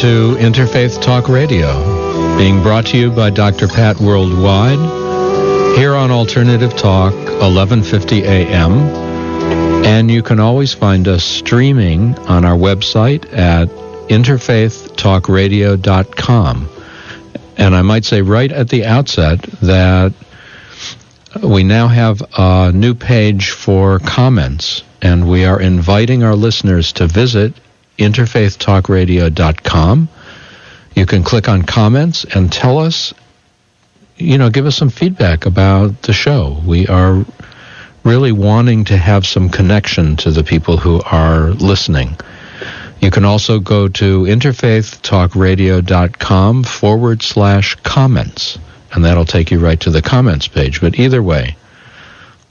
to Interfaith Talk Radio, being brought to you by Dr. Pat Worldwide, here on Alternative Talk, 1150 AM. And you can always find us streaming on our website at interfaithtalkradio.com. And I might say right at the outset that we now have a new page for comments, and we are inviting our listeners to visit interfaithtalkradio.com. You can click on comments and tell us, you know, give us some feedback about the show. We are really wanting to have some connection to the people who are listening. You can also go to interfaithtalkradio.com forward slash comments, and that'll take you right to the comments page. But either way,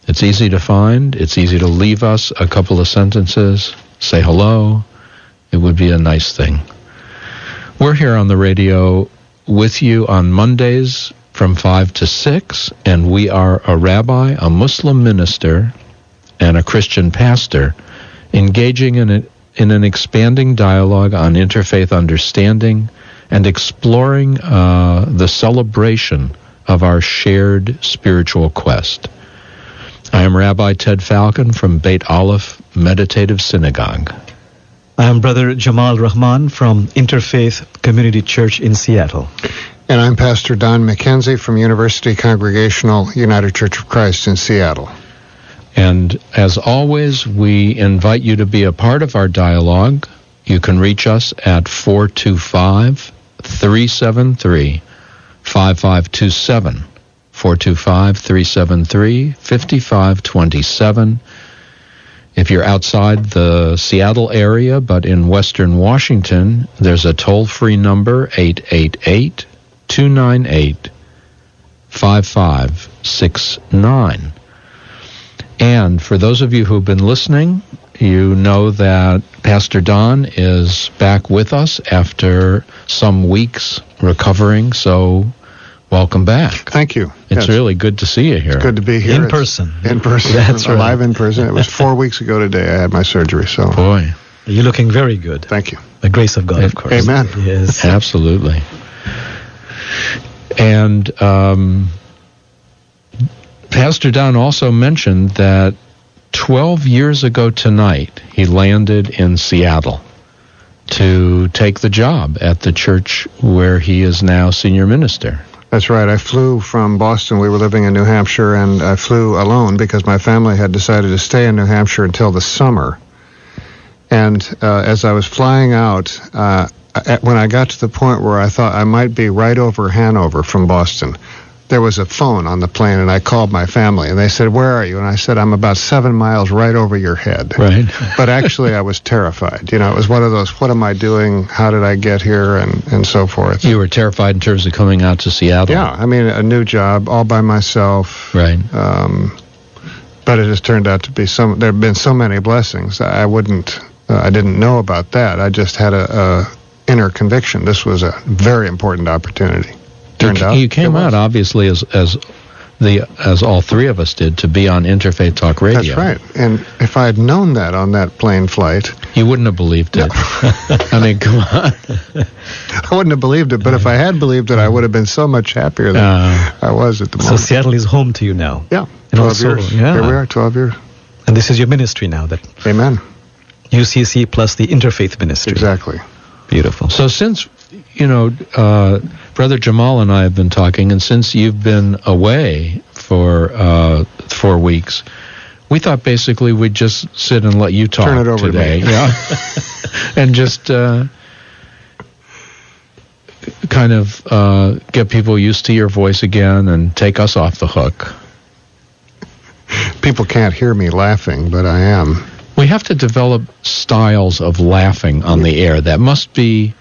it's easy to find. It's easy to leave us a couple of sentences, say hello. It would be a nice thing. We're here on the radio with you on Mondays from 5 to 6, and we are a rabbi, a Muslim minister, and a Christian pastor engaging in a in an expanding dialogue on interfaith understanding and exploring uh, the celebration of our shared spiritual quest. I am Rabbi Ted Falcon from Bet Alef Meditative Synagogue. I am Brother Jamal Rahman from Interfaith Community Church in Seattle. And I'm Pastor Don McKenzie from University Congregational United Church of Christ in Seattle. And as always, we invite you to be a part of our dialogue. You can reach us at 425 373 5527. 425 373 5527. If you're outside the Seattle area but in Western Washington, there's a toll free number 888 298 5569. And for those of you who've been listening, you know that Pastor Don is back with us after some weeks recovering. So, welcome back. Thank you. It's Yes. really good to see you here. It's good to be here. In It's person. In person. That's right. Live in person. It was four weeks ago today I had my surgery, so Boy, You're looking very good. thank you. The grace of God, of course. Amen. Yes. absolutely. And um, Pastor Don also mentioned that 12 years ago tonight, he landed in Seattle to take the job at the church where he is now senior minister. That's right. I flew from Boston. We were living in New Hampshire, and I flew alone because my family had decided to stay in New Hampshire until the summer. And uh, as I was flying out, uh, when I got to the point where I thought I might be right over Hanover from Boston, there was a phone on the plane, and I called my family, and they said, "Where are you?" And I said, "I'm about seven miles right over your head." Right. but actually, I was terrified. You know, it was one of those, "What am I doing? How did I get here?" and and so forth. You were terrified in terms of coming out to Seattle. Yeah, I mean, a new job all by myself. Right. Um, but it has turned out to be some. There have been so many blessings. I wouldn't. Uh, I didn't know about that. I just had a, a inner conviction. This was a very important opportunity. Turned you, out you came out obviously as as the as all three of us did to be on Interfaith Talk Radio. That's right. And if I had known that on that plane flight, You wouldn't have believed it. I mean, come on. I wouldn't have believed it. But if I had believed it, I would have been so much happier than Uh, I was at the moment. So. Seattle is home to you now. yeah, And 12 also- years. yeah. Here we are, 12 years. And this is your ministry now, that Amen. UCC plus the Interfaith Ministry. Exactly. Beautiful. so since you know, uh, brother Jamal and I have been talking, and since you've been away for uh, four weeks, we thought basically we'd just sit and let you talk Turn it over to today, me. yeah, and just uh, kind of uh, get people used to your voice again and take us off the hook. People can't hear me laughing, but I am. We have to develop styles of laughing on the air. That must be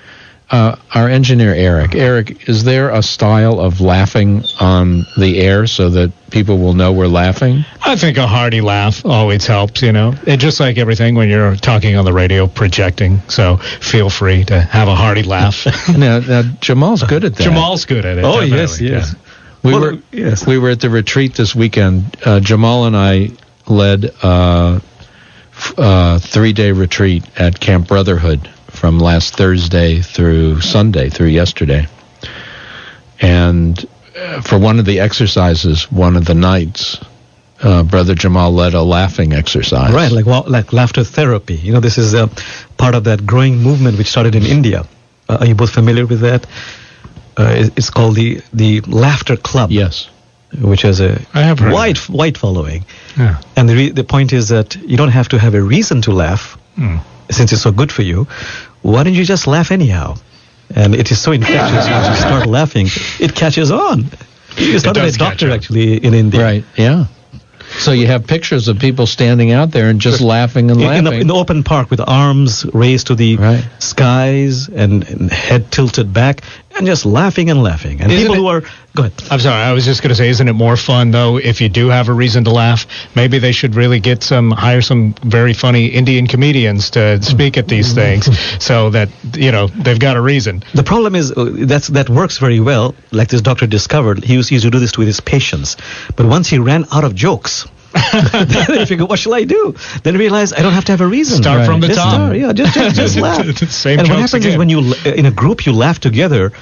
uh, our engineer, Eric. Eric, is there a style of laughing on the air so that people will know we're laughing? I think a hearty laugh always helps, you know. It just like everything when you're talking on the radio, projecting. So feel free to have a hearty laugh. now, now, Jamal's good at that. Jamal's good at it. Oh, yes, definitely, yes. we Well, were yes. we were at the retreat this weekend. Uh, Jamal and I led a uh, three day retreat at Camp Brotherhood from last Thursday through Sunday, through yesterday. And uh, for one of the exercises, one of the nights, uh, Brother Jamal led a laughing exercise. Right, like wa- like laughter therapy. You know, this is a part of that growing movement which started in India. Uh, are you both familiar with that? Uh, it's called the the Laughter Club, Yes. which has a I have wide wide following. Yeah. And the re- the point is that you don't have to have a reason to laugh, Hmm. since it's so good for you. Why don't you just laugh anyhow? And it is so infectious. Once you start laughing, it catches on. You started does a doctor actually in India. Right. Yeah. So you have pictures of people standing out there and just laughing and In, in, laughing. the, in the open park with arms raised to the Right. skies and, and head tilted back and just laughing and laughing. And Isn't people it- who are go ahead. I'm sorry. I was just going to say, isn't it more fun though if you do have a reason to laugh? Maybe they should really get some hire some very funny Indian comedians to speak at these things, so that you know they've got a reason. The problem is uh, that's that works very well. Like this doctor discovered, he used, he used to do this with his patients. But once he ran out of jokes, then he figured, what shall I do? Then he realized I don't have to have a reason. Start from the Just top. start, yeah, just just, just laugh. Same and what happens is when you in a group you laugh together,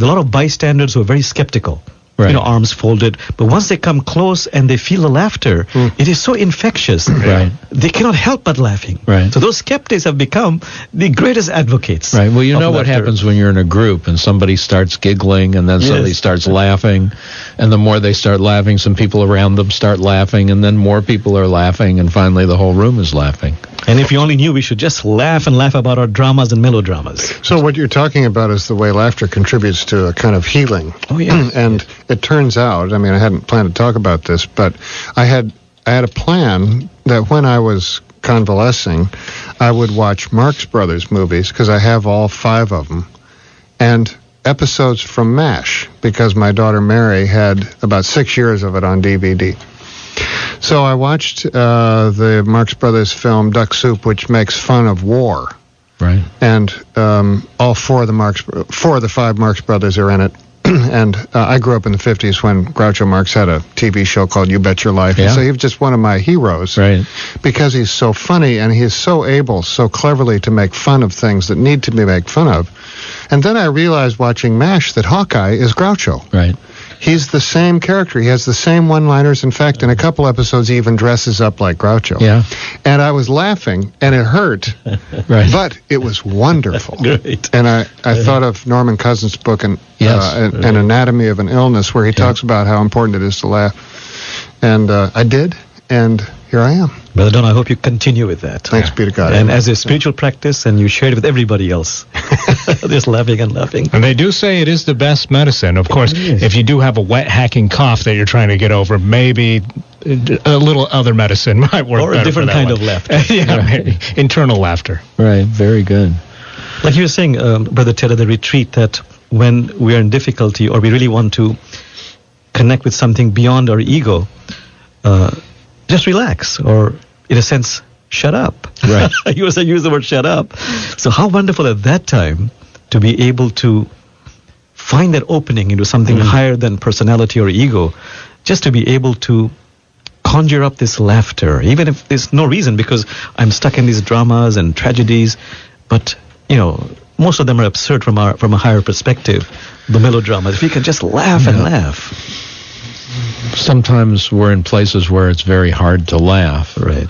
a lot of bystanders who are very skeptical. Right. You know, arms folded. But once they come close and they feel the laughter, hmm. it is so infectious. Right. They cannot help but laughing. Right. So those skeptics have become the greatest advocates. Right. Well, you know what happens when you're in a group and somebody starts giggling and then somebody Yes. starts laughing, and the more they start laughing, some people around them start laughing, and then more people are laughing, and finally the whole room is laughing. And if you only knew, we should just laugh and laugh about our dramas and melodramas. So what you're talking about is the way laughter contributes to a kind of healing. Oh, yeah. and it turns out, I mean, I hadn't planned to talk about this, but I had I had a plan that when I was convalescing, I would watch Marx Brothers movies because I have all five of them, and episodes from MASH because my daughter Mary had about six years of it on DVD. So I watched uh, the Marx Brothers film Duck Soup, which makes fun of war Right. and um, all four of the Marx, four of the five Marx brothers are in it. and uh, I grew up in the 50s when Groucho Marx had a TV show called You Bet Your Life. Yeah. And so he was just one of my heroes Right. because he's so funny and he's so able, so cleverly to make fun of things that need to be made fun of. And then I realized watching MASH that Hawkeye is Groucho. Right. He's the same character. He has the same one-liners. In fact, in a couple episodes, he even dresses up like Groucho. Yeah. And I was laughing, and it hurt, Right. but it was wonderful. Great. And I, I thought of Norman Cousins' book, an, Yes. uh, an, an Anatomy of an Illness, where he talks about how important it is to laugh. And uh, I did, and here I am. Brother Don, I hope you continue with that. Thanks be to God. And as a spiritual practice, and you share it with everybody else. Just laughing and laughing. And they do say it is the best medicine. Of course, is. if you do have a wet hacking cough that you're trying to get over, maybe a little other medicine might work. Or a better for different that kind one. of laughter. yeah, maybe. internal laughter. Right. Very good. Like you were saying, um, Brother Ted, at the retreat, that when we are in difficulty or we really want to connect with something beyond our ego, uh, just relax or, in a sense, shut up. Right. you also use the word shut up. So, how wonderful at that time to be able to find that opening into something mm. higher than personality or ego, just to be able to conjure up this laughter, even if there's no reason, because I'm stuck in these dramas and tragedies. But you know, most of them are absurd from our from a higher perspective. The melodramas. If you can just laugh and laugh, Sometimes we're in places where it's very hard to laugh. right?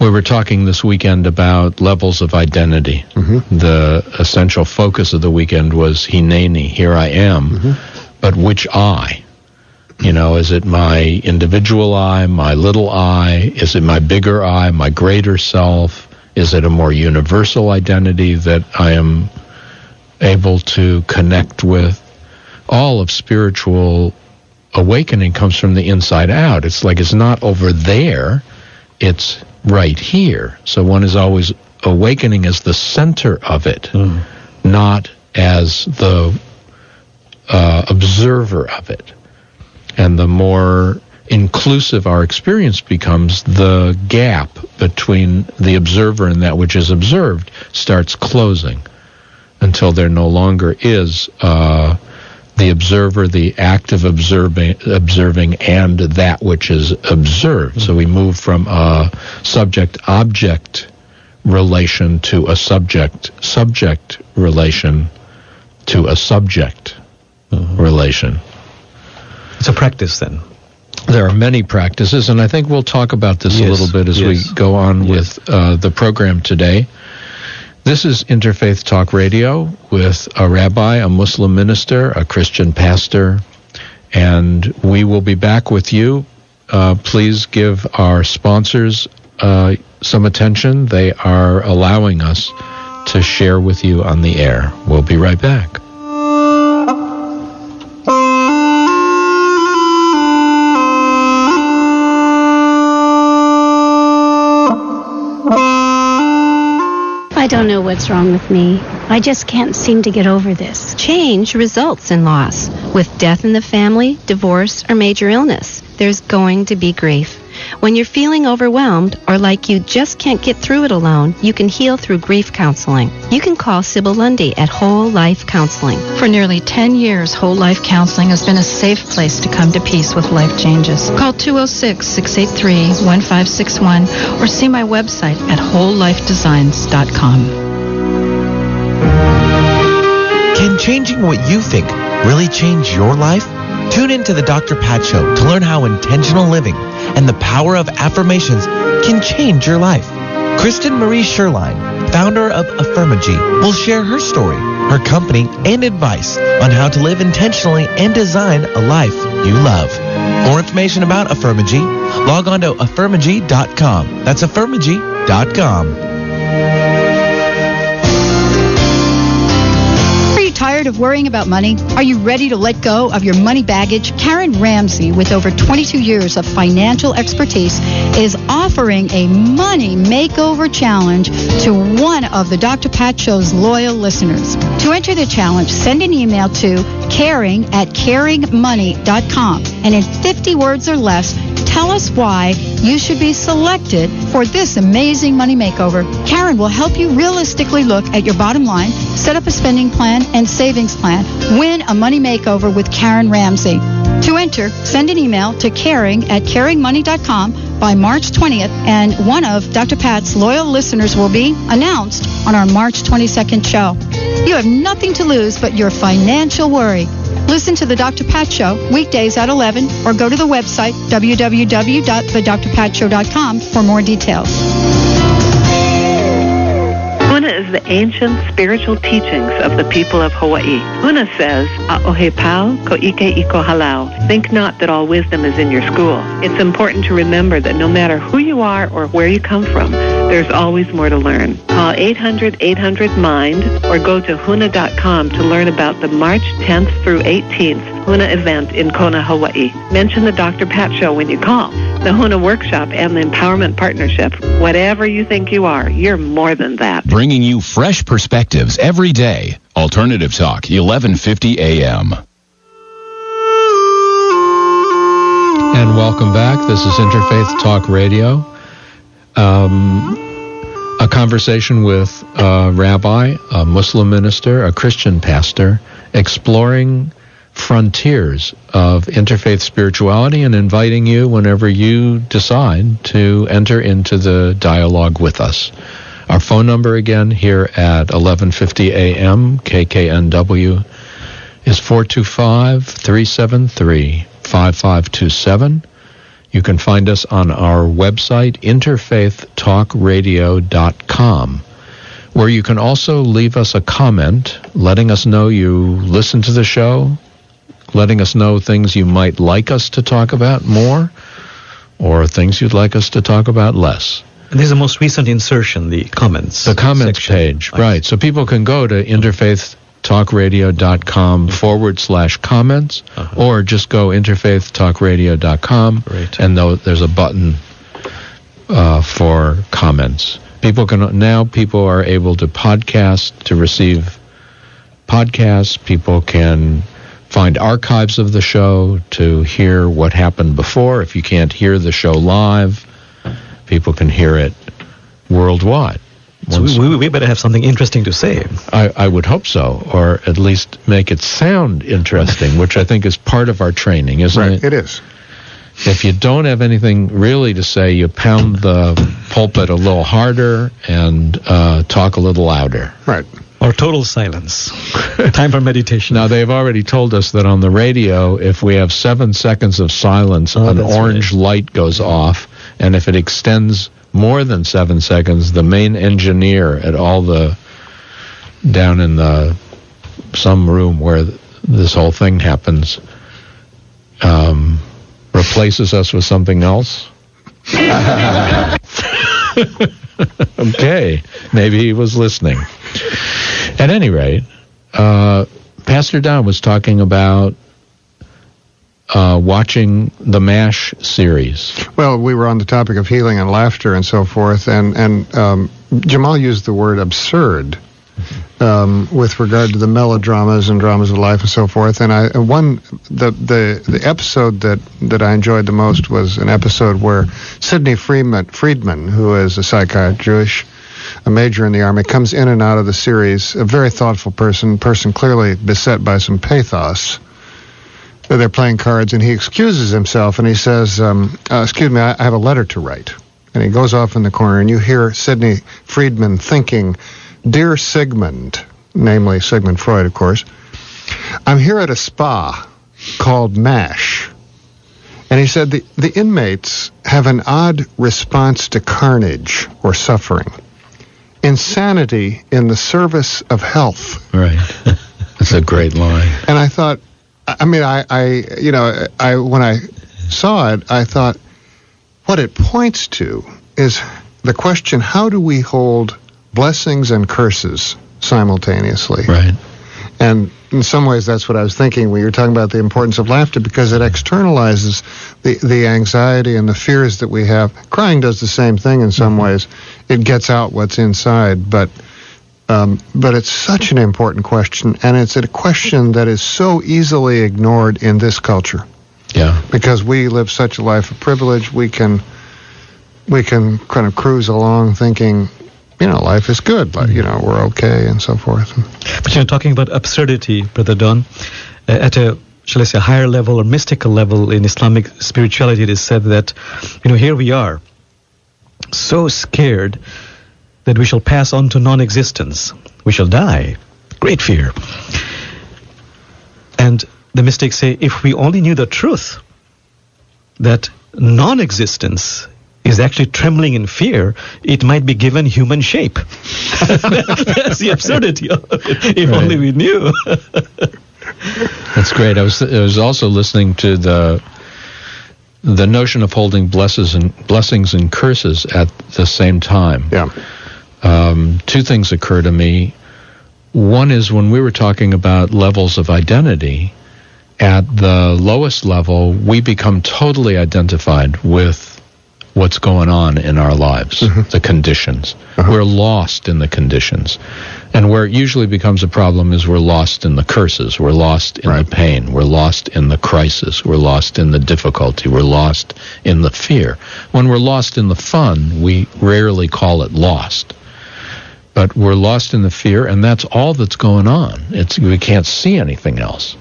We were talking this weekend about levels of identity. Mm-hmm. The essential focus of the weekend was Hineni, here I am. Mm-hmm. But which I? You know, is it my individual I, my little I? Is it my bigger I, my greater self? Is it a more universal identity that I am able to connect with? All of spiritual awakening comes from the inside out. It's like it's not over there, it's right here. So one is always awakening as the center of it, not as the uh, observer of it. And the more inclusive our experience becomes, the gap between the observer and that which is observed starts closing until there no longer is uh, the observer, the act of observing, observing, and that which is observed. So we move from a subject-object relation to a subject, subject relation to a subject relation. It's a practice then. There are many practices, and I think we'll talk about this a little bit as yes. we go on Yes. with uh, the program today. This is Interfaith Talk Radio with a rabbi, a Muslim minister, a Christian pastor, and we will be back with you. Uh, please give our sponsors uh, some attention. They are allowing us to share with you on the air. We'll be right back. I don't know what's wrong with me. I just can't seem to get over this. Change results in loss. With death in the family, divorce, or major illness, there's going to be grief. When you're feeling overwhelmed or like you just can't get through it alone, you can heal through grief counseling. You can call Sybil Lundy at Whole Life Counseling. For nearly 10 years, Whole Life Counseling has been a safe place to come to peace with life changes. Call 206-683-1561 or see my website at wholelifedesigns.com. Can changing what you think really change your life? Tune in to the Dr. Pat Show to learn how intentional living and the power of affirmations can change your life. Kristen Marie Sherline, founder of Affirmagy, will share her story, her company, and advice on how to live intentionally and design a life you love. More information about Affirmagy, log on to affirmagy.com. That's affirmagy.com. tired of worrying about money? Are you ready to let go of your money baggage? Karen Ramsey, with over 22 years of financial expertise, is offering a money makeover challenge to one of the Dr. Pat Show's loyal listeners. To enter the challenge, send an email to caring at caringmoney.com and in 50 words or less, tell us why you should be selected for this amazing money makeover. Karen will help you realistically look at your bottom line, set up a spending plan and savings plan, win a money makeover with Karen Ramsey. To enter, send an email to caring at caringmoney.com by March 20th, and one of Dr. Pat's loyal listeners will be announced on our March 22nd show. You have nothing to lose but your financial worry. Listen to the Dr. Pat Show weekdays at 11 or go to the website www.thedrpatshow.com for more details. Huna is the ancient spiritual teachings of the people of Hawaii. Huna says, "A'ohe pau ko ike iko halau." Think not that all wisdom is in your school. It's important to remember that no matter who you are or where you come from, there's always more to learn. Call 800-800-MIND or go to huna.com to learn about the March 10th through 18th Huna event in Kona, Hawaii. Mention the Dr. Pat Show when you call. The Huna Workshop and the Empowerment Partnership. Whatever you think you are, you're more than that. Bringing you fresh perspectives every day. Alternative Talk, 1150 AM. And welcome back. This is Interfaith Talk Radio. Um, a conversation with a rabbi, a Muslim minister, a Christian pastor, exploring frontiers of interfaith spirituality and inviting you whenever you decide to enter into the dialogue with us. Our phone number again here at 1150 AM KKNW is 425 373 5527. You can find us on our website, interfaithtalkradio.com, where you can also leave us a comment letting us know you listen to the show, letting us know things you might like us to talk about more, or things you'd like us to talk about less. And there's the most recent insertion, the comments. The comments section. page, right. So people can go to interfaithtalkradio.com forward slash comments, Uh-huh. or just go interfaithtalkradio.com, Right. and there's a button uh, for comments. People can now people are able to podcast to receive podcasts. People can find archives of the show to hear what happened before. If you can't hear the show live, people can hear it worldwide. So we, we, we better have something interesting to say. I, I would hope so, or at least make it sound interesting, which I think is part of our training, isn't Right, it? it is. If you don't have anything really to say, you pound the pulpit a little harder and uh, talk a little louder. Right. Or total silence. Time for meditation. Now, they've already told us that on the radio, if we have seven seconds of silence, Oh, an that's orange light goes off. And if it extends more than seven seconds, the main engineer at all the down in the some room where this whole thing happens um, replaces us with something else. okay, maybe he was listening. At any rate, uh, Pastor Don was talking about uh, watching the MASH series. Well, we were on the topic of healing and laughter and so forth, and and um, Jamal used the word absurd um, with regard to the melodramas and dramas of life and so forth. And I one the the the episode that that I enjoyed the most was an episode where Sidney Freedman, Freedman who is a psychiatrist, Jewish, a major in the army, comes in and out of the series. A very thoughtful person, person clearly beset by some pathos they're playing cards, and he excuses himself, and he says, um, uh, "Excuse me, I, have a letter to write." And he goes off in the corner, and you hear Sidney Freedman thinking, "Dear Sigmund, namely Sigmund Freud, of course, I'm here at a spa called MASH." And he said the, the inmates have an odd response to carnage or suffering. Insanity in the service of health. Right. That's a great line. And I thought, I mean, I, I, you know, I when I saw it, I thought, what it points to is the question: How do we hold blessings and curses simultaneously? Right. And in some ways, that's what I was thinking when you were talking about the importance of laughter, because it externalizes the the anxiety and the fears that we have. Crying does the same thing in some mm-hmm. ways; it gets out what's inside, but. Um, but it's such an important question, and it's a question that is so easily ignored in this culture. Yeah. Because we live such a life of privilege, we can we can kind of cruise along thinking, you know, life is good, like, you know, we're okay and so forth. But you know, talking about absurdity, Brother Don, uh, at a shall I say a higher level or mystical level in Islamic spirituality, it is said that you know here we are, so scared that we shall pass on to non-existence, we shall die, great fear. And the mystics say, if we only knew the truth, that non-existence is actually trembling in fear, it might be given human shape. That's the absurdity of it. If Right. only we knew. That's great. I was I was also listening to the the notion of holding blesses and blessings and curses at the same time. Yeah. Um, two things occur to me. One is when we were talking about levels of identity, at the lowest level, we become totally identified with what's going on in our lives, mm-hmm. the conditions. Uh-huh. We're lost in the conditions. And where it usually becomes a problem is we're lost in the curses, we're lost in the pain, we're lost in the crisis, we're lost in the difficulty, we're lost in the fear. When we're lost in the fun, we rarely call it lost. But we're lost in the fear, and that's all that's going on. It's we can't see anything else.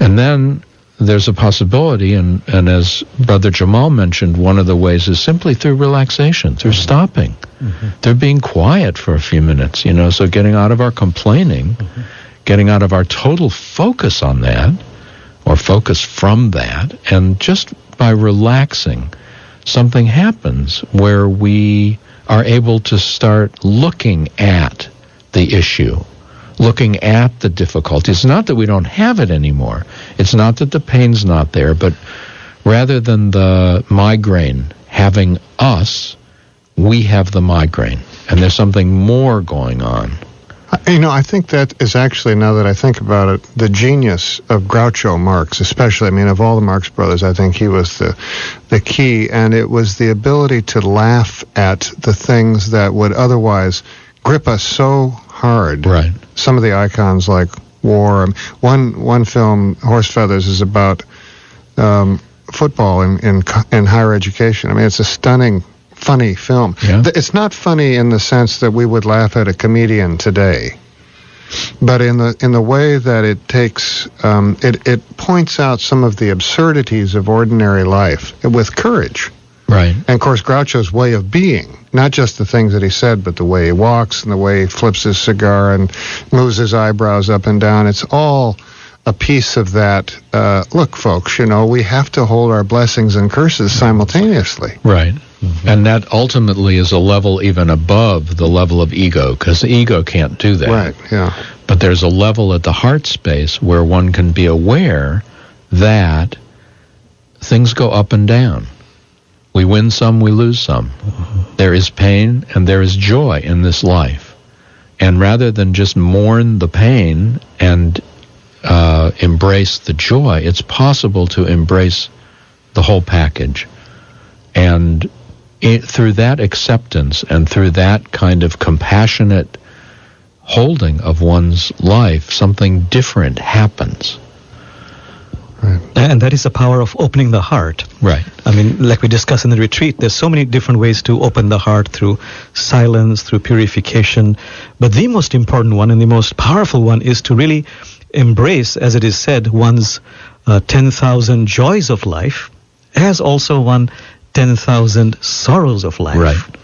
And then there's a possibility, and, and as Brother Jamal mentioned, one of the ways is simply through relaxation, through mm-hmm. stopping. Mm-hmm. They're being quiet for a few minutes, you know, so getting out of our complaining, mm-hmm. getting out of our total focus on that, or focus from that, and just by relaxing, something happens where we are able to start looking at the issue, looking at the difficulty. It's not that we don't have it anymore. It's not that the pain's not there, but rather than the migraine having us, we have the migraine. And there's something more going on. You know, I think that is actually, now that I think about it, the genius of Groucho Marx, especially. I mean, of all the Marx brothers, I think he was the the key, and it was the ability to laugh at the things that would otherwise grip us so hard. Right. Some of the icons like war. One one film, Horse Feathers, is about um, football in, in in higher education. I mean, it's a stunning, funny film. Yeah. It's not funny in the sense that we would laugh at a comedian today. but in the in the way that it takes um, it it points out some of the absurdities of ordinary life with courage. Right. And of course, Groucho's way of being, not just the things that he said, but the way he walks and the way he flips his cigar and moves his eyebrows up and down. It's all a piece of that. Uh, look, folks, you know, we have to hold our blessings and curses simultaneously. Right. And that ultimately is a level even above the level of ego, because the ego can't do that. Right, yeah. But there's a level at the heart space where one can be aware that things go up and down. We win some, we lose some. There is pain and there is joy in this life. And rather than just mourn the pain and uh, embrace the joy, it's possible to embrace the whole package. And it, through that acceptance and through that kind of compassionate holding of one's life, something different happens. And that is the power of opening the heart. Right. I mean, like we discussed in the retreat, there's so many different ways to open the heart through silence, through purification. But the most important one and the most powerful one is to really embrace, as it is said, one's uh, 10,000 joys of life, as also one 10,000 sorrows of life. Right.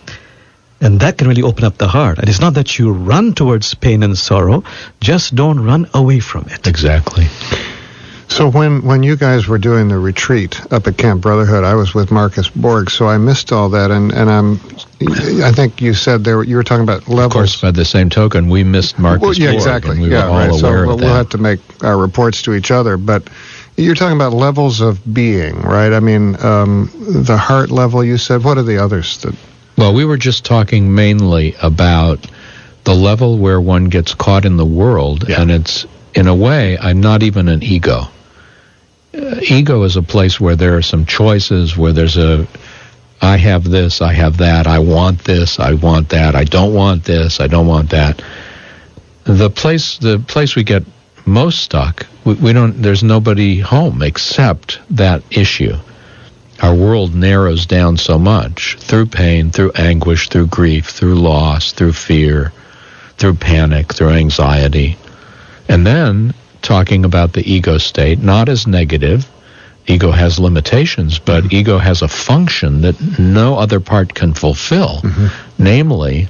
And that can really open up the heart. And it's not that you run towards pain and sorrow, just don't run away from it. Exactly. So when when you guys were doing the retreat up at Camp Brotherhood, I was with Marcus Borg, so I missed all that, and and I'm, I think you said there you were talking about levels. Of course, by the same token, we missed Marcus well, yeah, Borg, exactly. we yeah, right. so we'll, we'll have to make our reports to each other, but you're talking about levels of being, right? I mean, um, the heart level. You said. What are the others? That Well, we were just talking mainly about the level where one gets caught in the world, and it's in a way, I'm not even an ego. Uh, ego is a place where there are some choices, where there's a, I have this, I have that, I want this, I want that, I don't want this, I don't want that. The place, the place we get most stuck, we, we don't. There's nobody home except that issue our world narrows down so much through pain, through anguish, through grief, through loss, through fear, through panic, through anxiety. And then talking about the ego state, not as negative. Ego has limitations, but mm-hmm. ego has a function that no other part can fulfill, mm-hmm. namely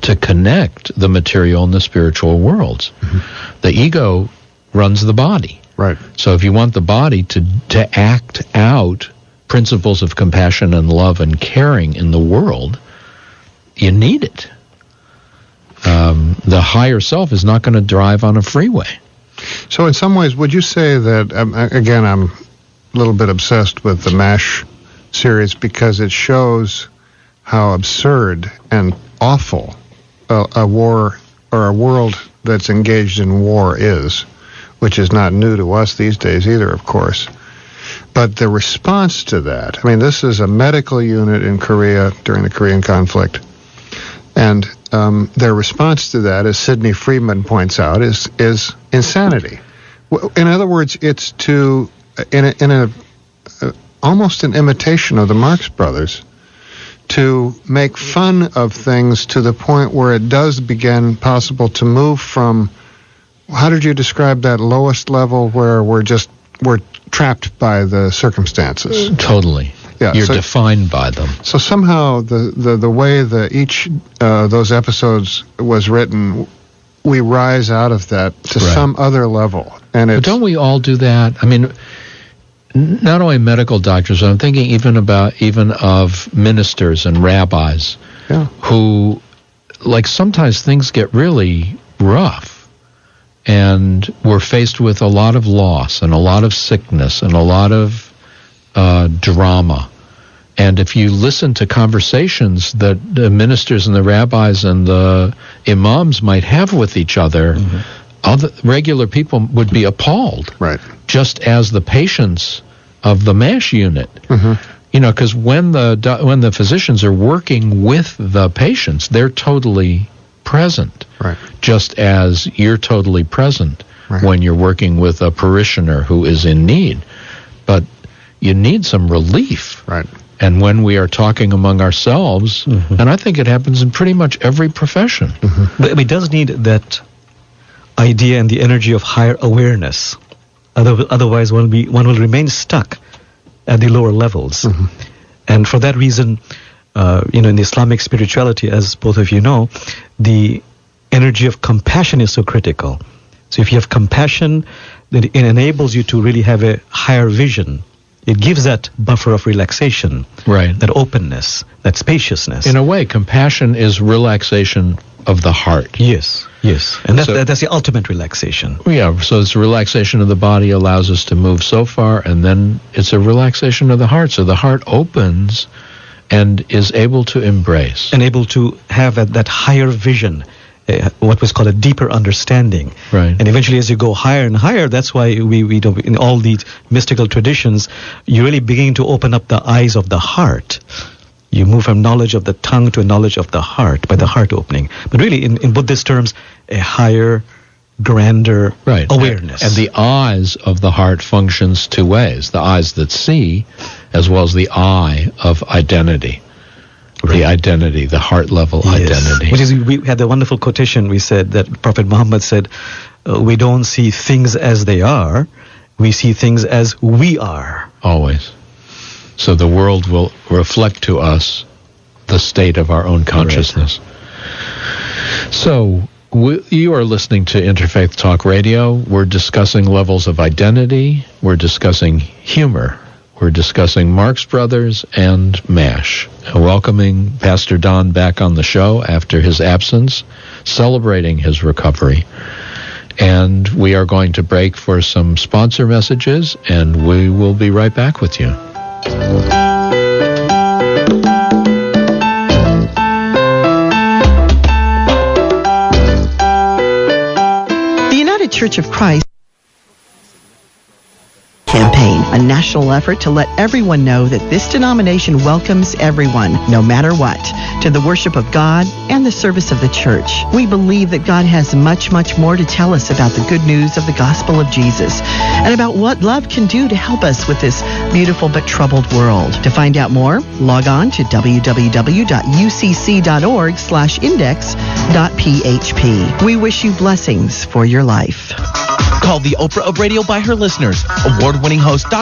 to connect the material and the spiritual worlds. Mm-hmm. The ego runs the body. Right. So if you want the body to to act out principles of compassion and love and caring in the world, you need it. Um, the higher self is not going to drive on a freeway. So, in some ways, would you say that, um, again, I'm a little bit obsessed with the MASH series because it shows how absurd and awful a, a war or a world that's engaged in war is, which is not new to us these days either, of course. But the response to that, I mean, this is a medical unit in Korea during the Korean conflict. And um, their response to that, as Sidney Freedman points out, is is insanity. In other words, it's to in a, in a uh, almost an imitation of the Marx Brothers to make fun of things to the point where it does begin possible to move from how did you describe that lowest level where we're just we're trapped by the circumstances Totally. Yeah, You're so- defined by them. so somehow the, the, the way that each uh, those episodes was written, we rise out of that to Right. some other level, and But don't we all do that? I mean, not only medical doctors, but I'm thinking even about even of ministers and rabbis Yeah. who, like, sometimes things get really rough, and we're faced with a lot of loss and a lot of sickness and a lot of uh, drama. And if you listen to conversations that the ministers and the rabbis and the imams might have with each other, other regular people would be appalled. Right. Just as the patients of the MASH unit. Mm-hmm. You know, because when the when the physicians are working with the patients, they're totally present. Right. Just as you're totally present Right. when you're working with a parishioner who is in need. But you need some relief. Right. And when we are talking among ourselves, Mm-hmm. and I think it happens in pretty much every profession. But it does need that idea and the energy of higher awareness. Otherwise, one will, be, one will remain stuck at the lower levels. Mm-hmm. And for that reason, uh, you know, in the Islamic spirituality, as both of you know, the energy of compassion is so critical. So if you have compassion, then it enables you to really have a higher vision. It gives that buffer of relaxation, Right. that openness, that spaciousness. In a way, compassion is relaxation of the heart. yes, yes, and that's So- that, that's the ultimate relaxation. Yeah, so it's relaxation of the body allows us to move so far, and then it's a relaxation of the heart. So the heart opens and is able to embrace. and able to have a, that higher vision, uh, what was called a deeper understanding. Right. And eventually, as you go higher and higher, that's why we, we do, in all these mystical traditions, you really begin to open up the eyes of the heart. You move from knowledge of the tongue to a knowledge of the heart by the heart opening. But really, in, in Buddhist terms, a higher, grander Right. awareness. And the eyes of the heart functions two ways the eyes that see, as well as the eye of identity. The identity, the heart level Yes. identity. Which is, we had the wonderful quotation we said that Prophet Muhammad said, uh, We don't see things as they are, we see things as we are. Always. So the world will reflect to us the state of our own consciousness. So we, you are listening to Interfaith Talk Radio. We're discussing levels of identity. We're discussing humor. We're discussing Marx Brothers and MASH. Welcoming Pastor Don back on the show after his absence, celebrating his recovery. And we are going to break for some sponsor messages, and we will be right back with you. The United Church of Christ campaign, a national effort to let everyone know that this denomination welcomes everyone, no matter what, to the worship of God and the service of the church. We believe that God has much, much more to tell us about the good news of the gospel of Jesus and about what love can do to help us with this beautiful but troubled world. To find out more, log on to www.ucc.org slash index.php. We wish you blessings for your life. Called the Oprah of Radio by her listeners, award-winning host Dr.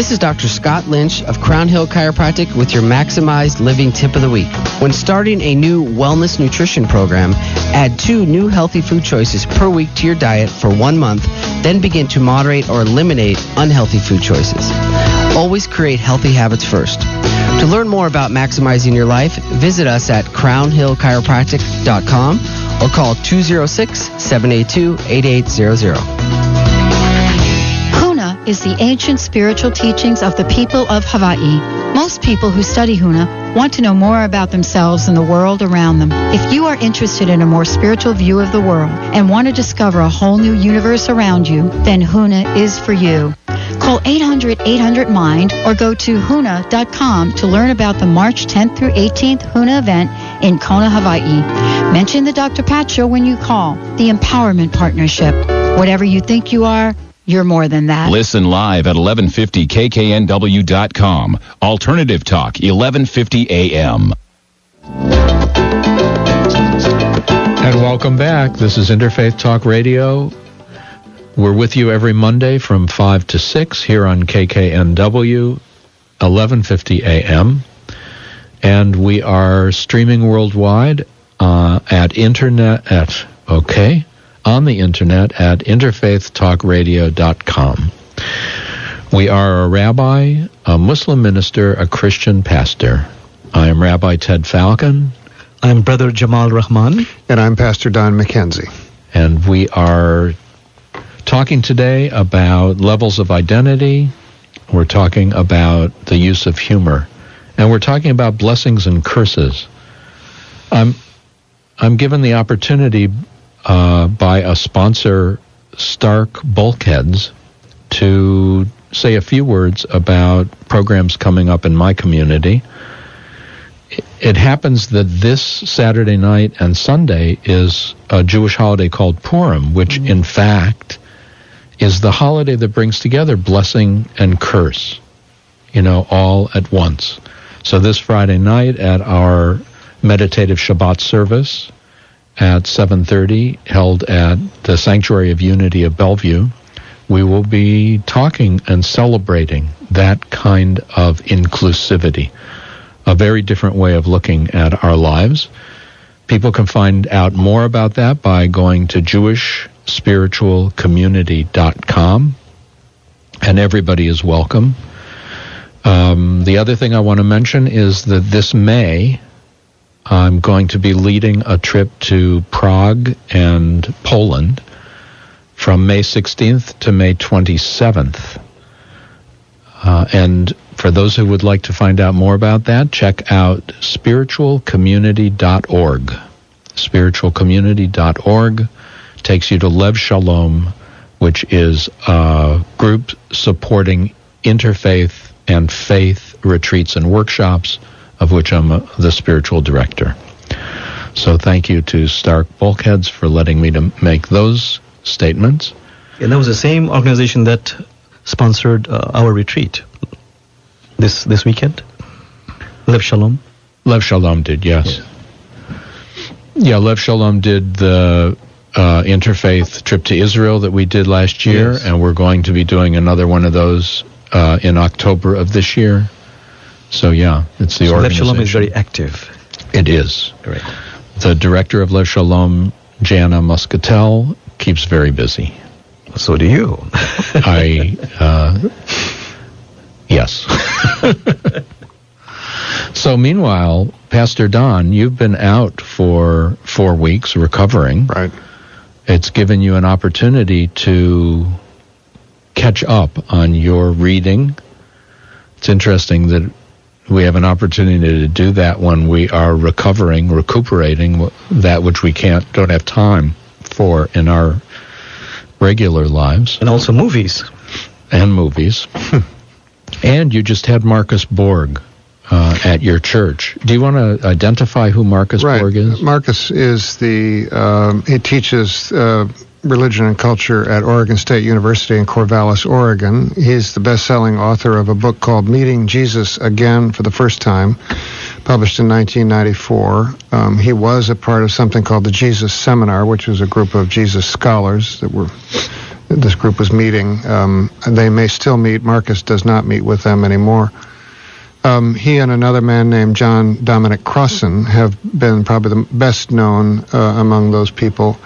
This is Dr. Scott Lynch of Crown Hill Chiropractic with your Maximized Living Tip of the Week. When starting a new wellness nutrition program, add two new healthy food choices per week to your diet for one month, then begin to moderate or eliminate unhealthy food choices. Always create healthy habits first. To learn more about maximizing your life, visit us at crownhillchiropractic.com or call 206-782-8800. Huna is the ancient spiritual teachings of the people of Hawaii. Most people who study Huna want to know more about themselves and the world around them. If you are interested in a more spiritual view of the world and want to discover a whole new universe around you, then Huna is for you. Call 800-800-MIND or go to huna.com to learn about the March 10th through 18th Huna event in Kona, Hawaii. Mention the Dr. Pat Show when you call. The Empowerment Partnership. Whatever you think you are, you're more than that. Listen live at 1150kknw.com. Alternative Talk, 1150 AM. And welcome back. This is Interfaith Talk Radio. We're with you every Monday from 5 to 6 here on KKNW, 1150 AM. And we are streaming worldwide uh, at internet at okay on the internet at interfaithtalkradio.com. We are a rabbi, a Muslim minister, a Christian pastor. I am Rabbi Ted Falcon. I'm Brother Jamal Rahman. And I'm Pastor Don McKenzie. And we are talking today about levels of identity. We're talking about the use of humor. And we're talking about blessings and curses. I'm, I'm given the opportunity uh, by a sponsor, Stark Bulkheads, to say a few words about programs coming up in my community. It happens that this Saturday night and Sunday is a Jewish holiday called Purim, which in fact is the holiday that brings together blessing and curse, you know, all at once. So this Friday night at our meditative Shabbat service at 7:30 held at the Sanctuary of Unity of Bellevue, we will be talking and celebrating that kind of inclusivity, a very different way of looking at our lives. People can find out more about that by going to jewishspiritualcommunity.com, and everybody is welcome. Um, the other thing I want to mention is that this May, I'm going to be leading a trip to Prague and Poland from May 16th to May 27th. Uh, and for those who would like to find out more about that, check out spiritualcommunity.org. Spiritualcommunity.org takes you to Lev Shalom, which is a group supporting interfaith and faith retreats and workshops, of which I'm the spiritual director. So thank you to Stark Bulkheads for letting me to make those statements. And that was the same organization that sponsored uh, our retreat this this weekend. Lev Shalom. Lev Shalom did, yes. Yeah, Lev Shalom did the uh, interfaith trip to Israel that we did last year, Yes. and we're going to be doing another one of those uh, in October of this year. So yeah, it's the So Lev organization. Shalom is very active. It is. Right. The director of Lev Shalom, Jana Muscatel, keeps very busy. So do you. I, uh, yes. so meanwhile, Pastor Don, you've been out for four weeks recovering. Right. It's given you an opportunity to catch up on your reading. It's interesting that we have an opportunity to do that when we are recovering, recuperating that which we can't, don't have time for in our regular lives. And also movies. And movies. and you just had Marcus Borg uh, at your church. Do you want to identify who Marcus right. Borg is? Marcus is the um, he teaches uh, religion and culture at Oregon State University in Corvallis, Oregon. He's the best-selling author of a book called Meeting Jesus Again for the First Time, published in 1994. Um, he was a part of something called the Jesus Seminar, which was a group of Jesus scholars that were. This group was meeting. Um, they may still meet. Marcus does not meet with them anymore. Um, he and another man named John Dominic Crossan have been probably the best known uh, among those people.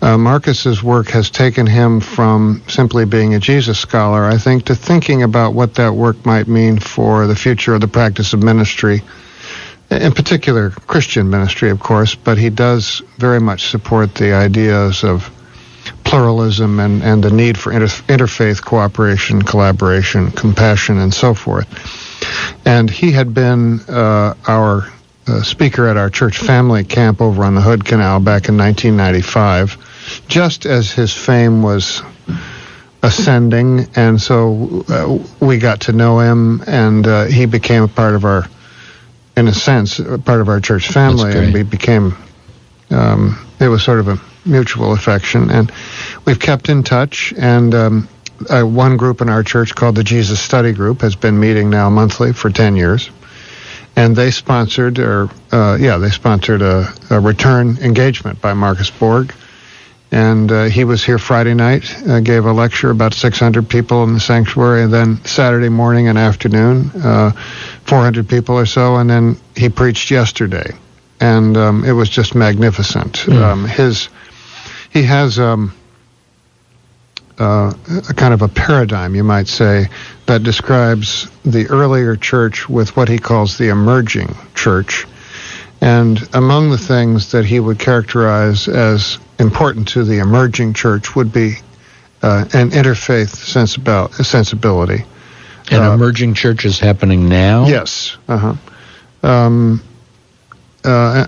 Uh, Marcus's work has taken him from simply being a Jesus scholar, I think, to thinking about what that work might mean for the future of the practice of ministry, in particular Christian ministry, of course, but he does very much support the ideas of pluralism and, and the need for inter- interfaith cooperation, collaboration, compassion, and so forth. And he had been uh, our uh, speaker at our church family camp over on the Hood Canal back in 1995, just as his fame was ascending. And so uh, we got to know him, and uh, he became a part of our, in a sense, part of our church family. And we became, um, it was sort of a mutual affection. And we've kept in touch. And um, uh, one group in our church called the Jesus Study Group has been meeting now monthly for 10 years. And they sponsored, or uh, yeah, they sponsored a, a return engagement by Marcus Borg. And uh, he was here Friday night, uh, gave a lecture, about 600 people in the sanctuary, and then Saturday morning and afternoon, uh, 400 people or so, and then he preached yesterday. And um, it was just magnificent. Um, his, he has um, uh, a kind of a paradigm, you might say, that describes the earlier church with what he calls the emerging church. And among the things that he would characterize as important to the emerging church would be uh, an interfaith sensibil- sensibility. And emerging church is happening now? Yes. Uh-huh. Um, uh,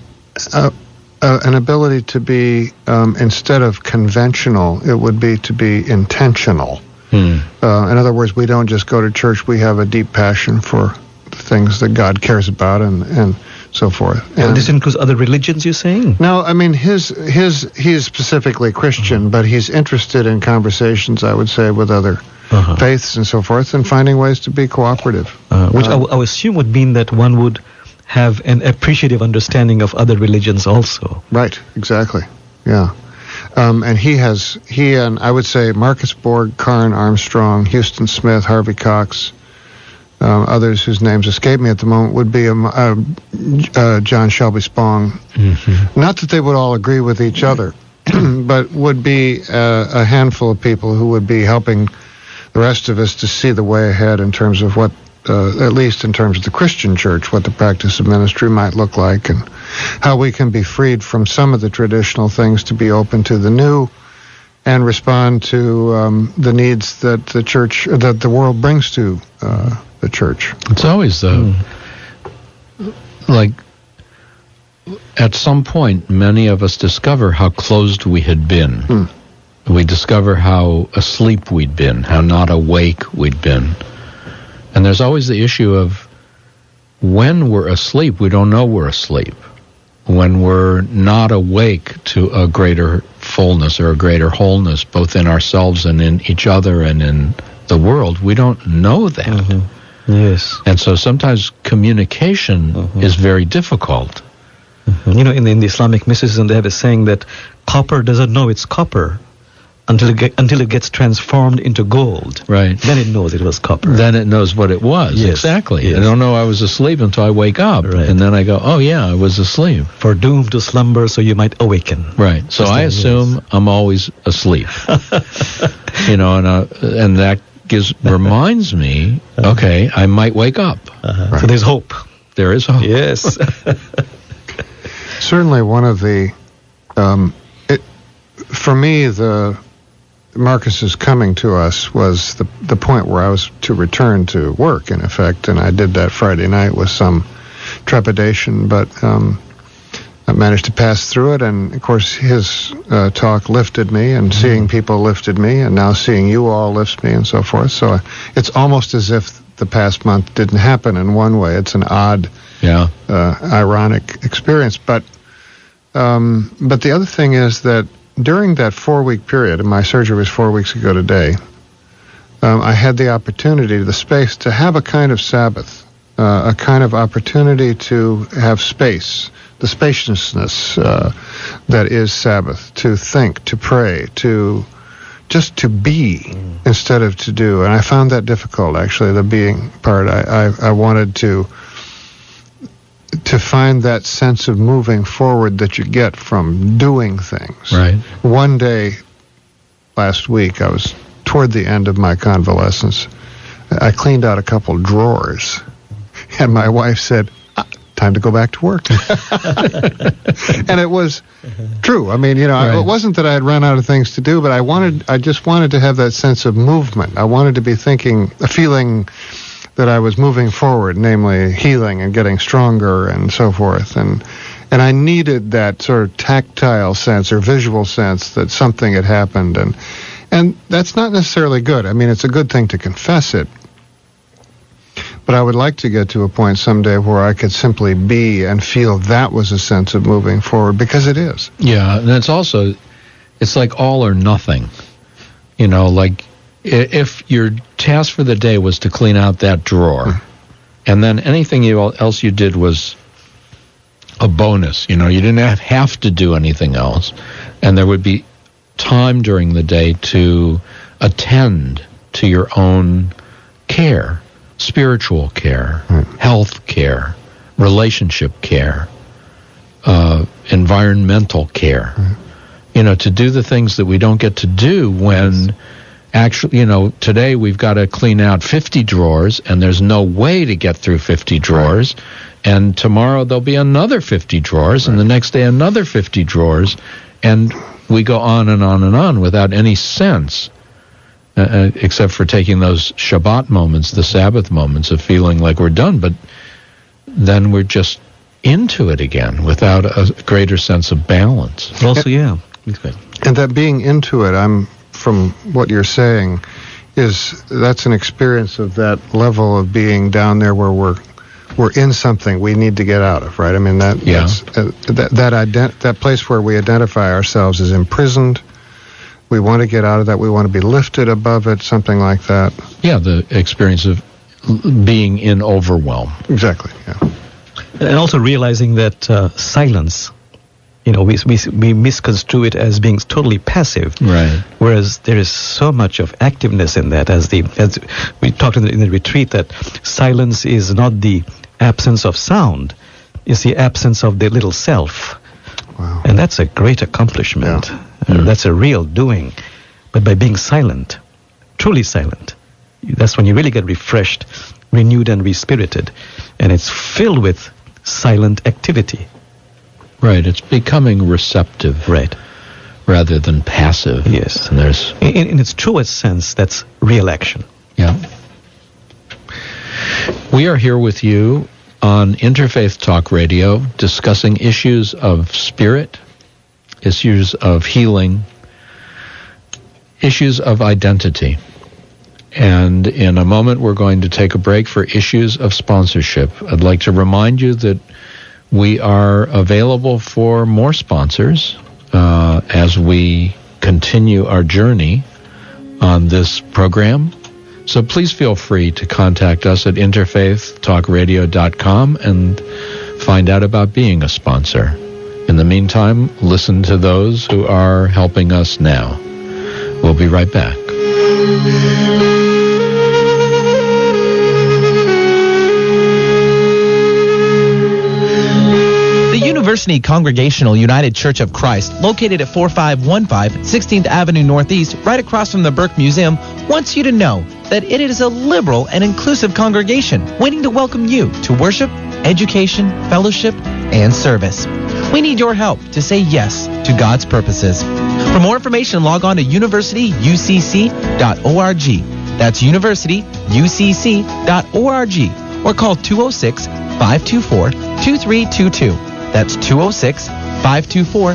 uh, an ability to be, um, instead of conventional, it would be to be intentional. Hmm. Uh, in other words, we don't just go to church; we have a deep passion for the things that God cares about, and and so forth. And this includes other religions, you're saying? No, I mean his his he's specifically Christian, but he's interested in conversations. I would say with other Uh-huh. faiths and so forth, and finding ways to be cooperative. Uh, which I Uh, w- I assume would mean that one would have an appreciative understanding of other religions also. Right, exactly. Yeah. Um, and he has, he and I would say Marcus Borg, Karen Armstrong, Huston Smith, Harvey Cox, um, others whose names escape me at the moment would be um, uh, uh, John Shelby Spong. Not that they would all agree with each other, but would be uh, a handful of people who would be helping the rest of us to see the way ahead in terms of what, uh, at least in terms of the Christian church, what the practice of ministry might look like and how we can be freed from some of the traditional things to be open to the new and respond to um, the needs that the church, that the world brings to uh, the church. It's always the like at some point many of us discover how closed we had been. We discover how asleep we'd been, how not awake we'd been. And there's always the issue of when we're asleep, we don't know we're asleep. When we're not awake to a greater fullness or a greater wholeness, both in ourselves and in each other and in the world, we don't know that. Mm-hmm. Yes. And so sometimes communication mm-hmm. is very difficult. Mm-hmm. You know, in the, in the Islamic mysticism, they have a saying that copper doesn't know it's copper until it, get, until it gets transformed into gold. Right. Then it knows it was copper. Then it knows what it was. Yes, Exactly. yes. I don't know I was asleep until I wake up. And then I go, oh, yeah, I was asleep. For doomed to slumber, so you might awaken. Right. So I like assume I'm always asleep. you know, and uh, and that gives reminds me, okay, I might wake up. Uh-huh. So there's hope. There is hope. Yes. Certainly, one of the, um, it, for me, the Marcus's coming to us was the the point where I was to return to work, in effect, and I did that Friday night with some trepidation, but um, I managed to pass through it. And of course, his uh, talk lifted me, and seeing people lifted me, and now seeing you all lifts me, and so forth. So uh, it's almost as if the past month didn't happen in one way. It's an odd Yeah. uh, ironic experience. But um, but the other thing is that during that four week period, and my surgery was four weeks ago today, um, I had the opportunity, the space to have a kind of Sabbath, uh, a kind of opportunity to have space, the spaciousness uh, that is Sabbath, to think, to pray, to just to be instead of to do. And I found that difficult, actually, the being part. I, I, I wanted to to find that sense of moving forward that you get from doing things. Right. One day last week, I was toward the end of my convalescence. I cleaned out a couple drawers, and my wife said, "Ah, "Time to go back to work." and it was true. I mean, you know, I- it wasn't that I had run out of things to do, but I wanted, I just wanted to have that sense of movement. I wanted to be thinking, feeling that I was moving forward, namely healing and getting stronger and so forth. And and I needed that sort of tactile sense or visual sense that something had happened and and that's not necessarily good. I mean, it's a good thing to confess it. But I would like to get to a point someday where I could simply be and feel that was a sense of moving forward because it is. Yeah, and it's also, it's like all or nothing. You know, like if your task for the day was to clean out that drawer, mm-hmm. and then anything you, else you did was a bonus. You know, you didn't have, have to do anything else, and there would be time during the day to attend to your own care, spiritual care, mm-hmm. health care, relationship care, uh, environmental care. Mm-hmm. You know, to do the things that we don't get to do when actually, you know, today we've got to clean out 50 drawers and there's no way to get through 50 drawers. And tomorrow there'll be another 50 drawers and the next day another 50 drawers. And we go on and on and on without any sense, uh, uh, except for taking those Shabbat moments, the Sabbath moments of feeling like we're done. But then we're just into it again without a greater sense of balance. Also, yeah. And that being into it, I'm from what you're saying, is that's an experience of that level of being down there where we're we're in something we need to get out of, right? I mean that Yeah. that's, uh, that that ident- that place where we identify ourselves as imprisoned. We want to get out of that. We want to be lifted above it, something like that. Yeah, the experience of being in overwhelm. Exactly. Yeah. and also realizing that uh, silence, you know, we, we we misconstrue it as being totally passive. Right. Whereas there is so much of activeness in that, as the as we talked in the, in the retreat, that silence is not the absence of sound, it's the absence of the little self. Wow. And that's a great accomplishment. Uh, that's a real doing. But by being silent, truly silent, that's when you really get refreshed, renewed, and respirited. And it's filled with silent activity. Right. It's becoming receptive. Right. Rather than passive. Yes. And there's In, in its truest sense, that's real action. Yeah. We are here with you on Interfaith Talk Radio discussing issues of spirit, issues of healing, issues of identity. And in a moment, we're going to take a break for issues of sponsorship. I'd like to remind you that we are available for more sponsors uh, as we continue our journey on this program. So please feel free to contact us at interfaithtalkradio.com and find out about being a sponsor. In the meantime, listen to those who are helping us now. We'll be right back. University Congregational United Church of Christ, located at 4515 16th Avenue Northeast, right across from the Burke Museum, wants you to know that it is a liberal and inclusive congregation waiting to welcome you to worship, education, fellowship, and service. We need your help to say yes to God's purposes. For more information, log on to universityucc.org. That's universityucc.org or call 206 524 2322. That's 206 524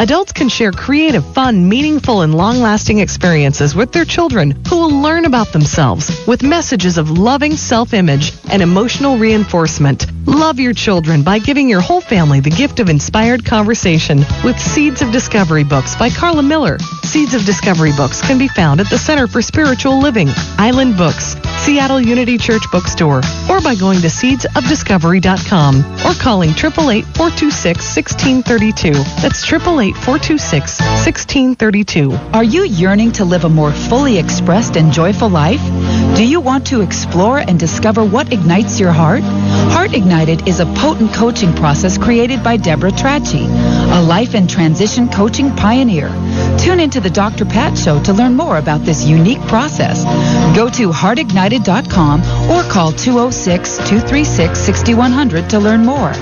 Adults can share creative, fun, meaningful, and long lasting experiences with their children who will learn about themselves with messages of loving self image and emotional reinforcement. Love your children by giving your whole family the gift of inspired conversation with Seeds of Discovery books by Carla Miller. Seeds of Discovery books can be found at the Center for Spiritual Living, Island Books, Seattle Unity Church Bookstore, or by going to seedsofdiscovery.com or calling 888 426 1632. That's 888 426 1632. Are you yearning to live a more fully expressed and joyful life? Do you want to explore and discover what ignites your heart? Heart Ignited is a potent coaching process created by Deborah Trachy, a life and transition coaching pioneer. Tune into the Dr. Pat Show to learn more about this unique process. Go to heartignited.com or call 206 236 6100 to learn more.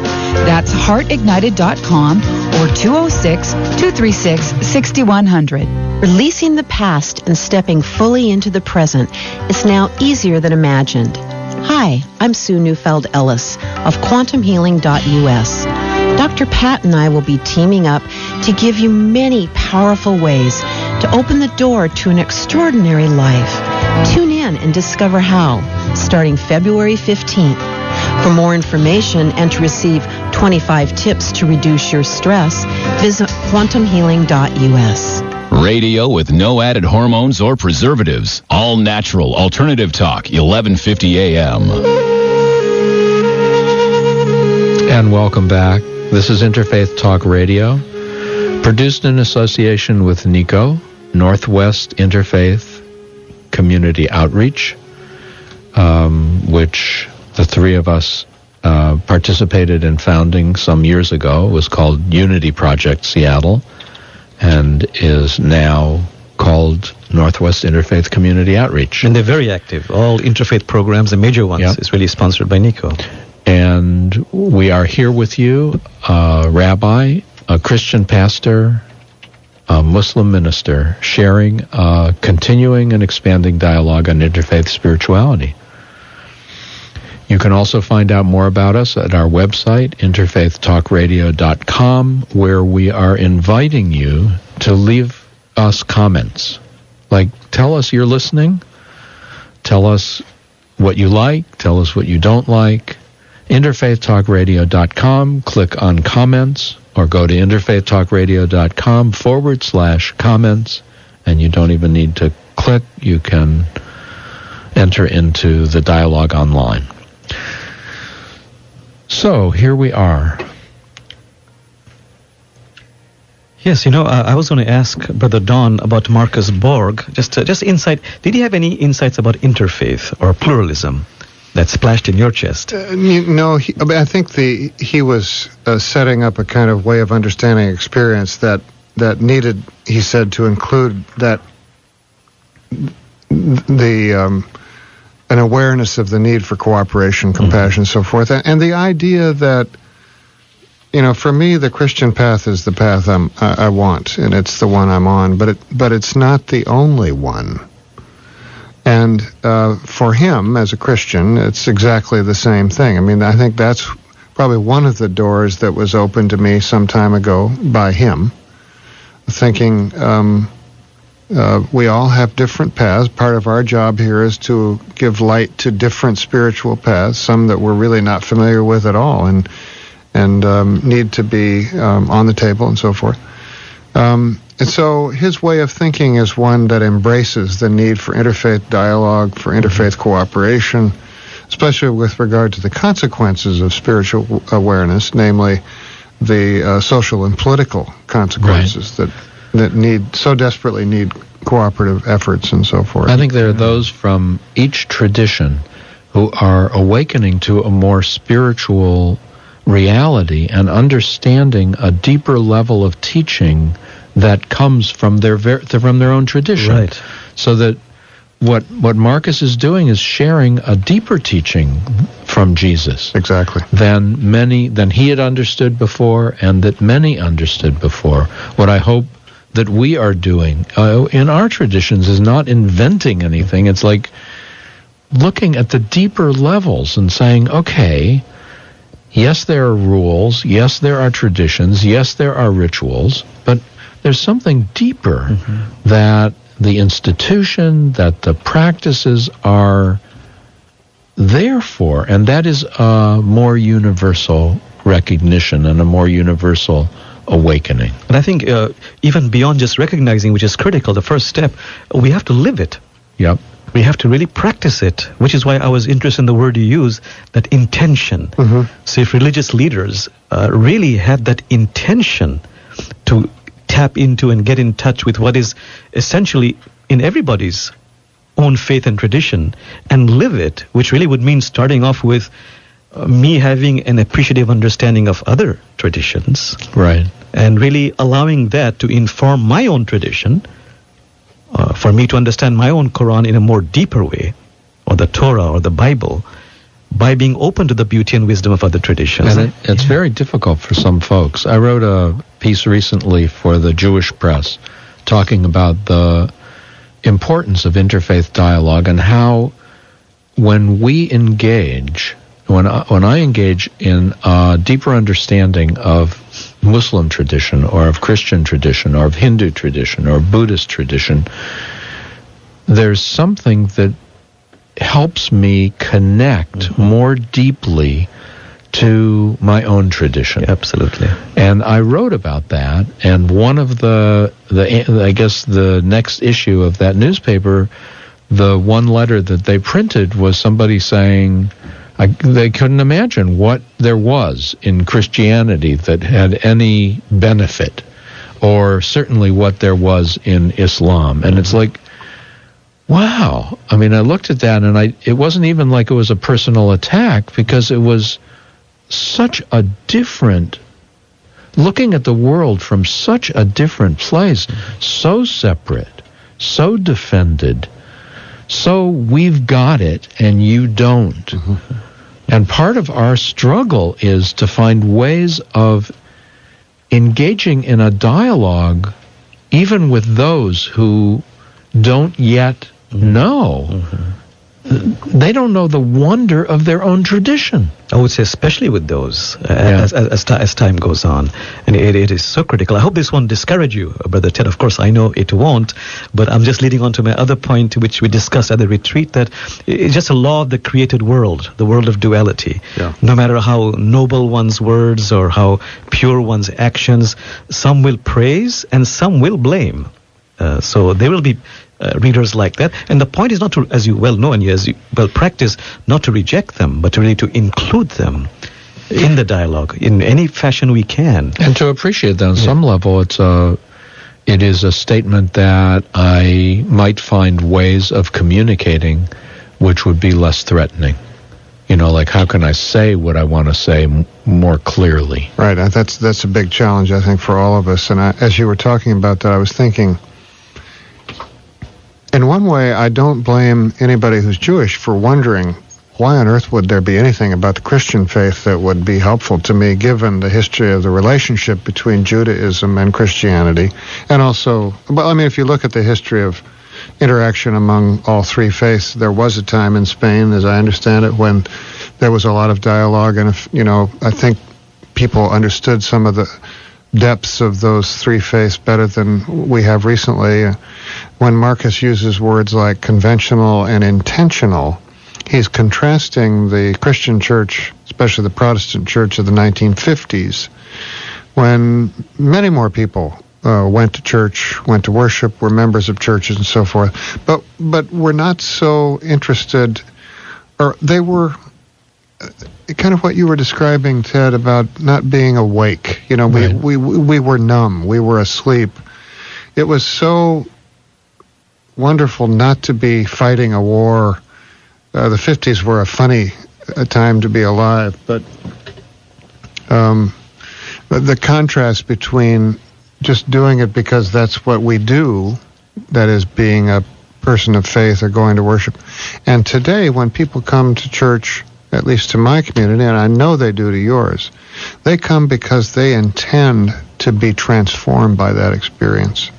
That's heartignited.com or 206 236 6100. Releasing the past and stepping fully into the present is now easier than imagined. Hi, I'm Sue Neufeld Ellis of quantumhealing.us. Dr. Pat and I will be teaming up to give you many powerful ways to open the door to an extraordinary life. Tune in and discover how, starting February 15th. For more information and to receive 25 tips to reduce your stress, visit quantumhealing.us. Radio with no added hormones or preservatives. All natural alternative talk, 1150 AM. And welcome back. This is Interfaith Talk Radio, produced in association with NICO, Northwest Interfaith Community Outreach, um, which the three of us uh, participated in founding some years ago. It was called Unity Project Seattle and is now called Northwest Interfaith Community Outreach. And they're very active. All interfaith programs, the major ones, Yep. is really sponsored by Nico. And we are here with you, a rabbi, a Christian pastor, a Muslim minister, sharing a continuing and expanding dialogue on interfaith spirituality. You can also find out more about us at our website, interfaithtalkradio.com, where we are inviting you to leave us comments. Like, tell us you're listening, tell us what you like, tell us what you don't like. Interfaithtalkradio.com, click on comments, or go to interfaithtalkradio.com forward slash comments, and you don't even need to click, you can enter into the dialogue online. So here we are. Yes, you know, uh, I was going to ask Brother Don about Marcus Borg. Just, uh, just insight. Did he have any insights about interfaith or pluralism that splashed in your chest? Uh, you no, he, I, I think the he was uh, setting up a kind of way of understanding experience that that needed, he said, to include that the um, an awareness of the need for cooperation, compassion, so forth, and, and the idea that you know, for me, the Christian path is the path I'm, I, I want, and it's the one I'm on. But it, but it's not the only one. And uh, for him, as a Christian, it's exactly the same thing. I mean, I think that's probably one of the doors that was opened to me some time ago by him, thinking um, uh, we all have different paths. Part of our job here is to give light to different spiritual paths, some that we're really not familiar with at all, and and um, need to be um, on the table and so forth. Um, and so his way of thinking is one that embraces the need for interfaith dialogue, for interfaith cooperation, especially with regard to the consequences of spiritual awareness, namely the uh, social and political consequences that that need so desperately need cooperative efforts and so forth. I think there are those from each tradition who are awakening to a more spiritual reality and understanding a deeper level of teaching that comes from their ver- from their own tradition. Right. So that what what Marcus is doing is sharing a deeper teaching from Jesus exactly than many than he had understood before and that many understood before. What I hope that we are doing uh, in our traditions is not inventing anything. It's like looking at the deeper levels and saying, okay, yes, there are rules. Yes, there are traditions. Yes, there are rituals. But there's something deeper that the institution, that the practices are there for. And that is a more universal recognition and a more universal awakening. And I think uh, even beyond just recognizing, which is critical, the first step, we have to live it. Yep. We have to really practice it, which is why I was interested in the word you use, that intention. So if religious leaders uh, really had that intention to tap into and get in touch with what is essentially in everybody's own faith and tradition and live it, which really would mean starting off with me having an appreciative understanding of other traditions Right. and really allowing that to inform my own tradition, uh, for me to understand my own Quran in a more deeper way, or the Torah or the Bible, by being open to the beauty and wisdom of other traditions. And it, it's very difficult for some folks. I wrote a piece recently for the Jewish press talking about the importance of interfaith dialogue and how when we engage, when I, when I engage in a deeper understanding of Muslim tradition or of Christian tradition or of Hindu tradition or Buddhist tradition, there's something that helps me connect mm-hmm. more deeply to my own tradition. Absolutely. And I wrote about that. And one of the the I guess the next issue of that newspaper, the one letter that they printed was somebody saying. I, they couldn't imagine what there was in Christianity that had any benefit, or certainly what there was in Islam. And it's like, wow. I mean, I looked at that and I it wasn't even like it was a personal attack because it was such a different looking at the world from such a different place, so separate, so defended, so we've got it and you don't. Mm-hmm. And part of our struggle is to find ways of engaging in a dialogue even with those who don't yet know. Mm-hmm. They don't know the wonder of their own tradition. I would say, especially with those, uh, as, as, as, as time goes on, and it, it is so critical. I hope this won't discourage you, uh, Brother Ted. Of course, I know it won't, but I'm just leading on to my other point, which we discussed at the retreat, that it's just a law of the created world, the world of duality. Yeah. No matter how noble one's words or how pure one's actions, some will praise and some will blame. Uh, so there will be uh, readers like that. And the point is not to, as you well know and as you well practice, not to reject them, but to really to include them in the dialogue in any fashion we can. And to appreciate that on some level, it's a, it is a statement that I might find ways of communicating which would be less threatening. You know, like how can I say what I want to say m- more clearly? Right. uh, That's that's a big challenge, I think, for all of us. And I, as you were talking about that, I was thinking. In one way, I don't blame anybody who's Jewish for wondering why on earth would there be anything about the Christian faith that would be helpful to me, given the history of the relationship between Judaism and Christianity, and also, well, I mean, if you look at the history of interaction among all three faiths, there was a time in Spain, as I understand it, when there was a lot of dialogue, and if you know, I think people understood some of the depths of those three faiths better than we have recently. When Marcus uses words like conventional and intentional, he's contrasting the Christian church, especially the Protestant church of the 1950s, when many more people uh, went to church, went to worship, were members of churches and so forth, but but were not so interested, or they were uh, kind of what you were describing, Ted, about not being awake. You know, we, we we were numb, we were asleep. It was so wonderful not to be fighting a war. Uh, the 50s were a funny uh, time to be alive, but um, the, the contrast between just doing it because that's what we do, that is being a person of faith or going to worship, and today when people come to church, at least to my community, and I know they do to yours, they come because they intend to be transformed by that experience.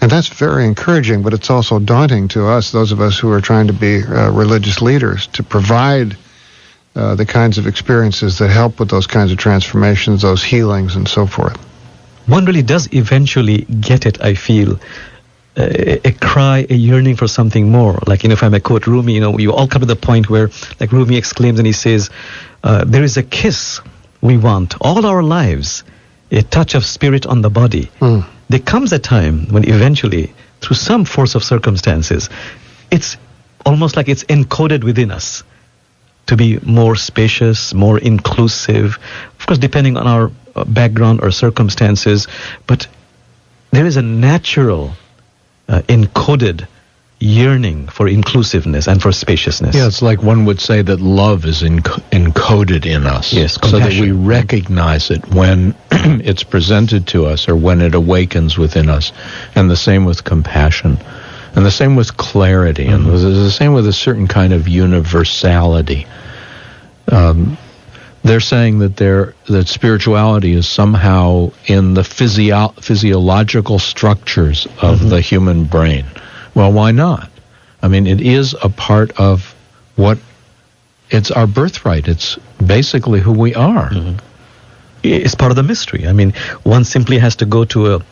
And that's very encouraging, but it's also daunting to us, those of us who are trying to be uh, religious leaders, to provide uh, the kinds of experiences that help with those kinds of transformations, those healings, and so forth. One really does eventually get it, I feel. A, a cry, a yearning for something more. Like, you know, if I may quote Rumi, you know, you all come to the point where, like Rumi exclaims and he says, uh, there is a kiss we want all our lives, a touch of spirit on the body. There comes a time when eventually, through some force of circumstances, it's almost like it's encoded within us to be more spacious, more inclusive, of course, depending on our uh, background or circumstances, but there is a natural, uh, encoded yearning for inclusiveness and for spaciousness. Yeah, it's like one would say that love is enc- encoded in us. Yes, so that we recognize it when it's presented to us or when it awakens within us. And the same with compassion. And the same with clarity. And the the same with a certain kind of universality. Um, they're saying that they're, that spirituality is somehow in the physio- physiological structures of the human brain. Well, why not? I mean, it is a part of what it's our birthright. It's basically who we are. It's part of the mystery. I mean, one simply has to go to a,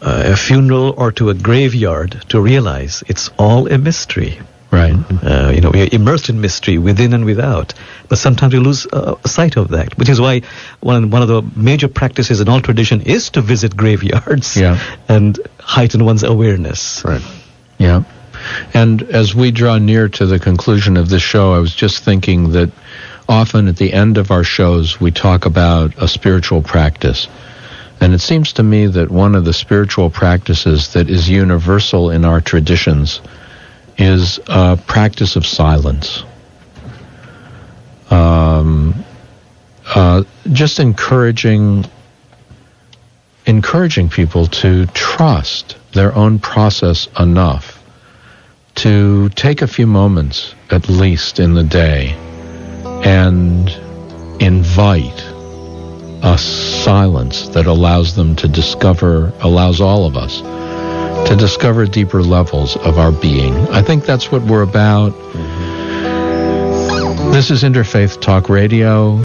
a funeral or to a graveyard to realize it's all a mystery. Right. Uh, you know, we are immersed in mystery within and without. But sometimes we lose uh, sight of that, which is why one, one of the major practices in all tradition is to visit graveyards Yeah. and heighten one's awareness. Right. Yeah. And as we draw near to the conclusion of this show, I was just thinking that often at the end of our shows, we talk about a spiritual practice. And it seems to me that one of the spiritual practices that is universal in our traditions is a practice of silence. Um, uh, just encouraging encouraging people to trust their own process enough to take a few moments at least in the day and invite a silence that allows them to discover, allows all of us to discover deeper levels of our being. I think that's what we're about. This is Interfaith Talk Radio.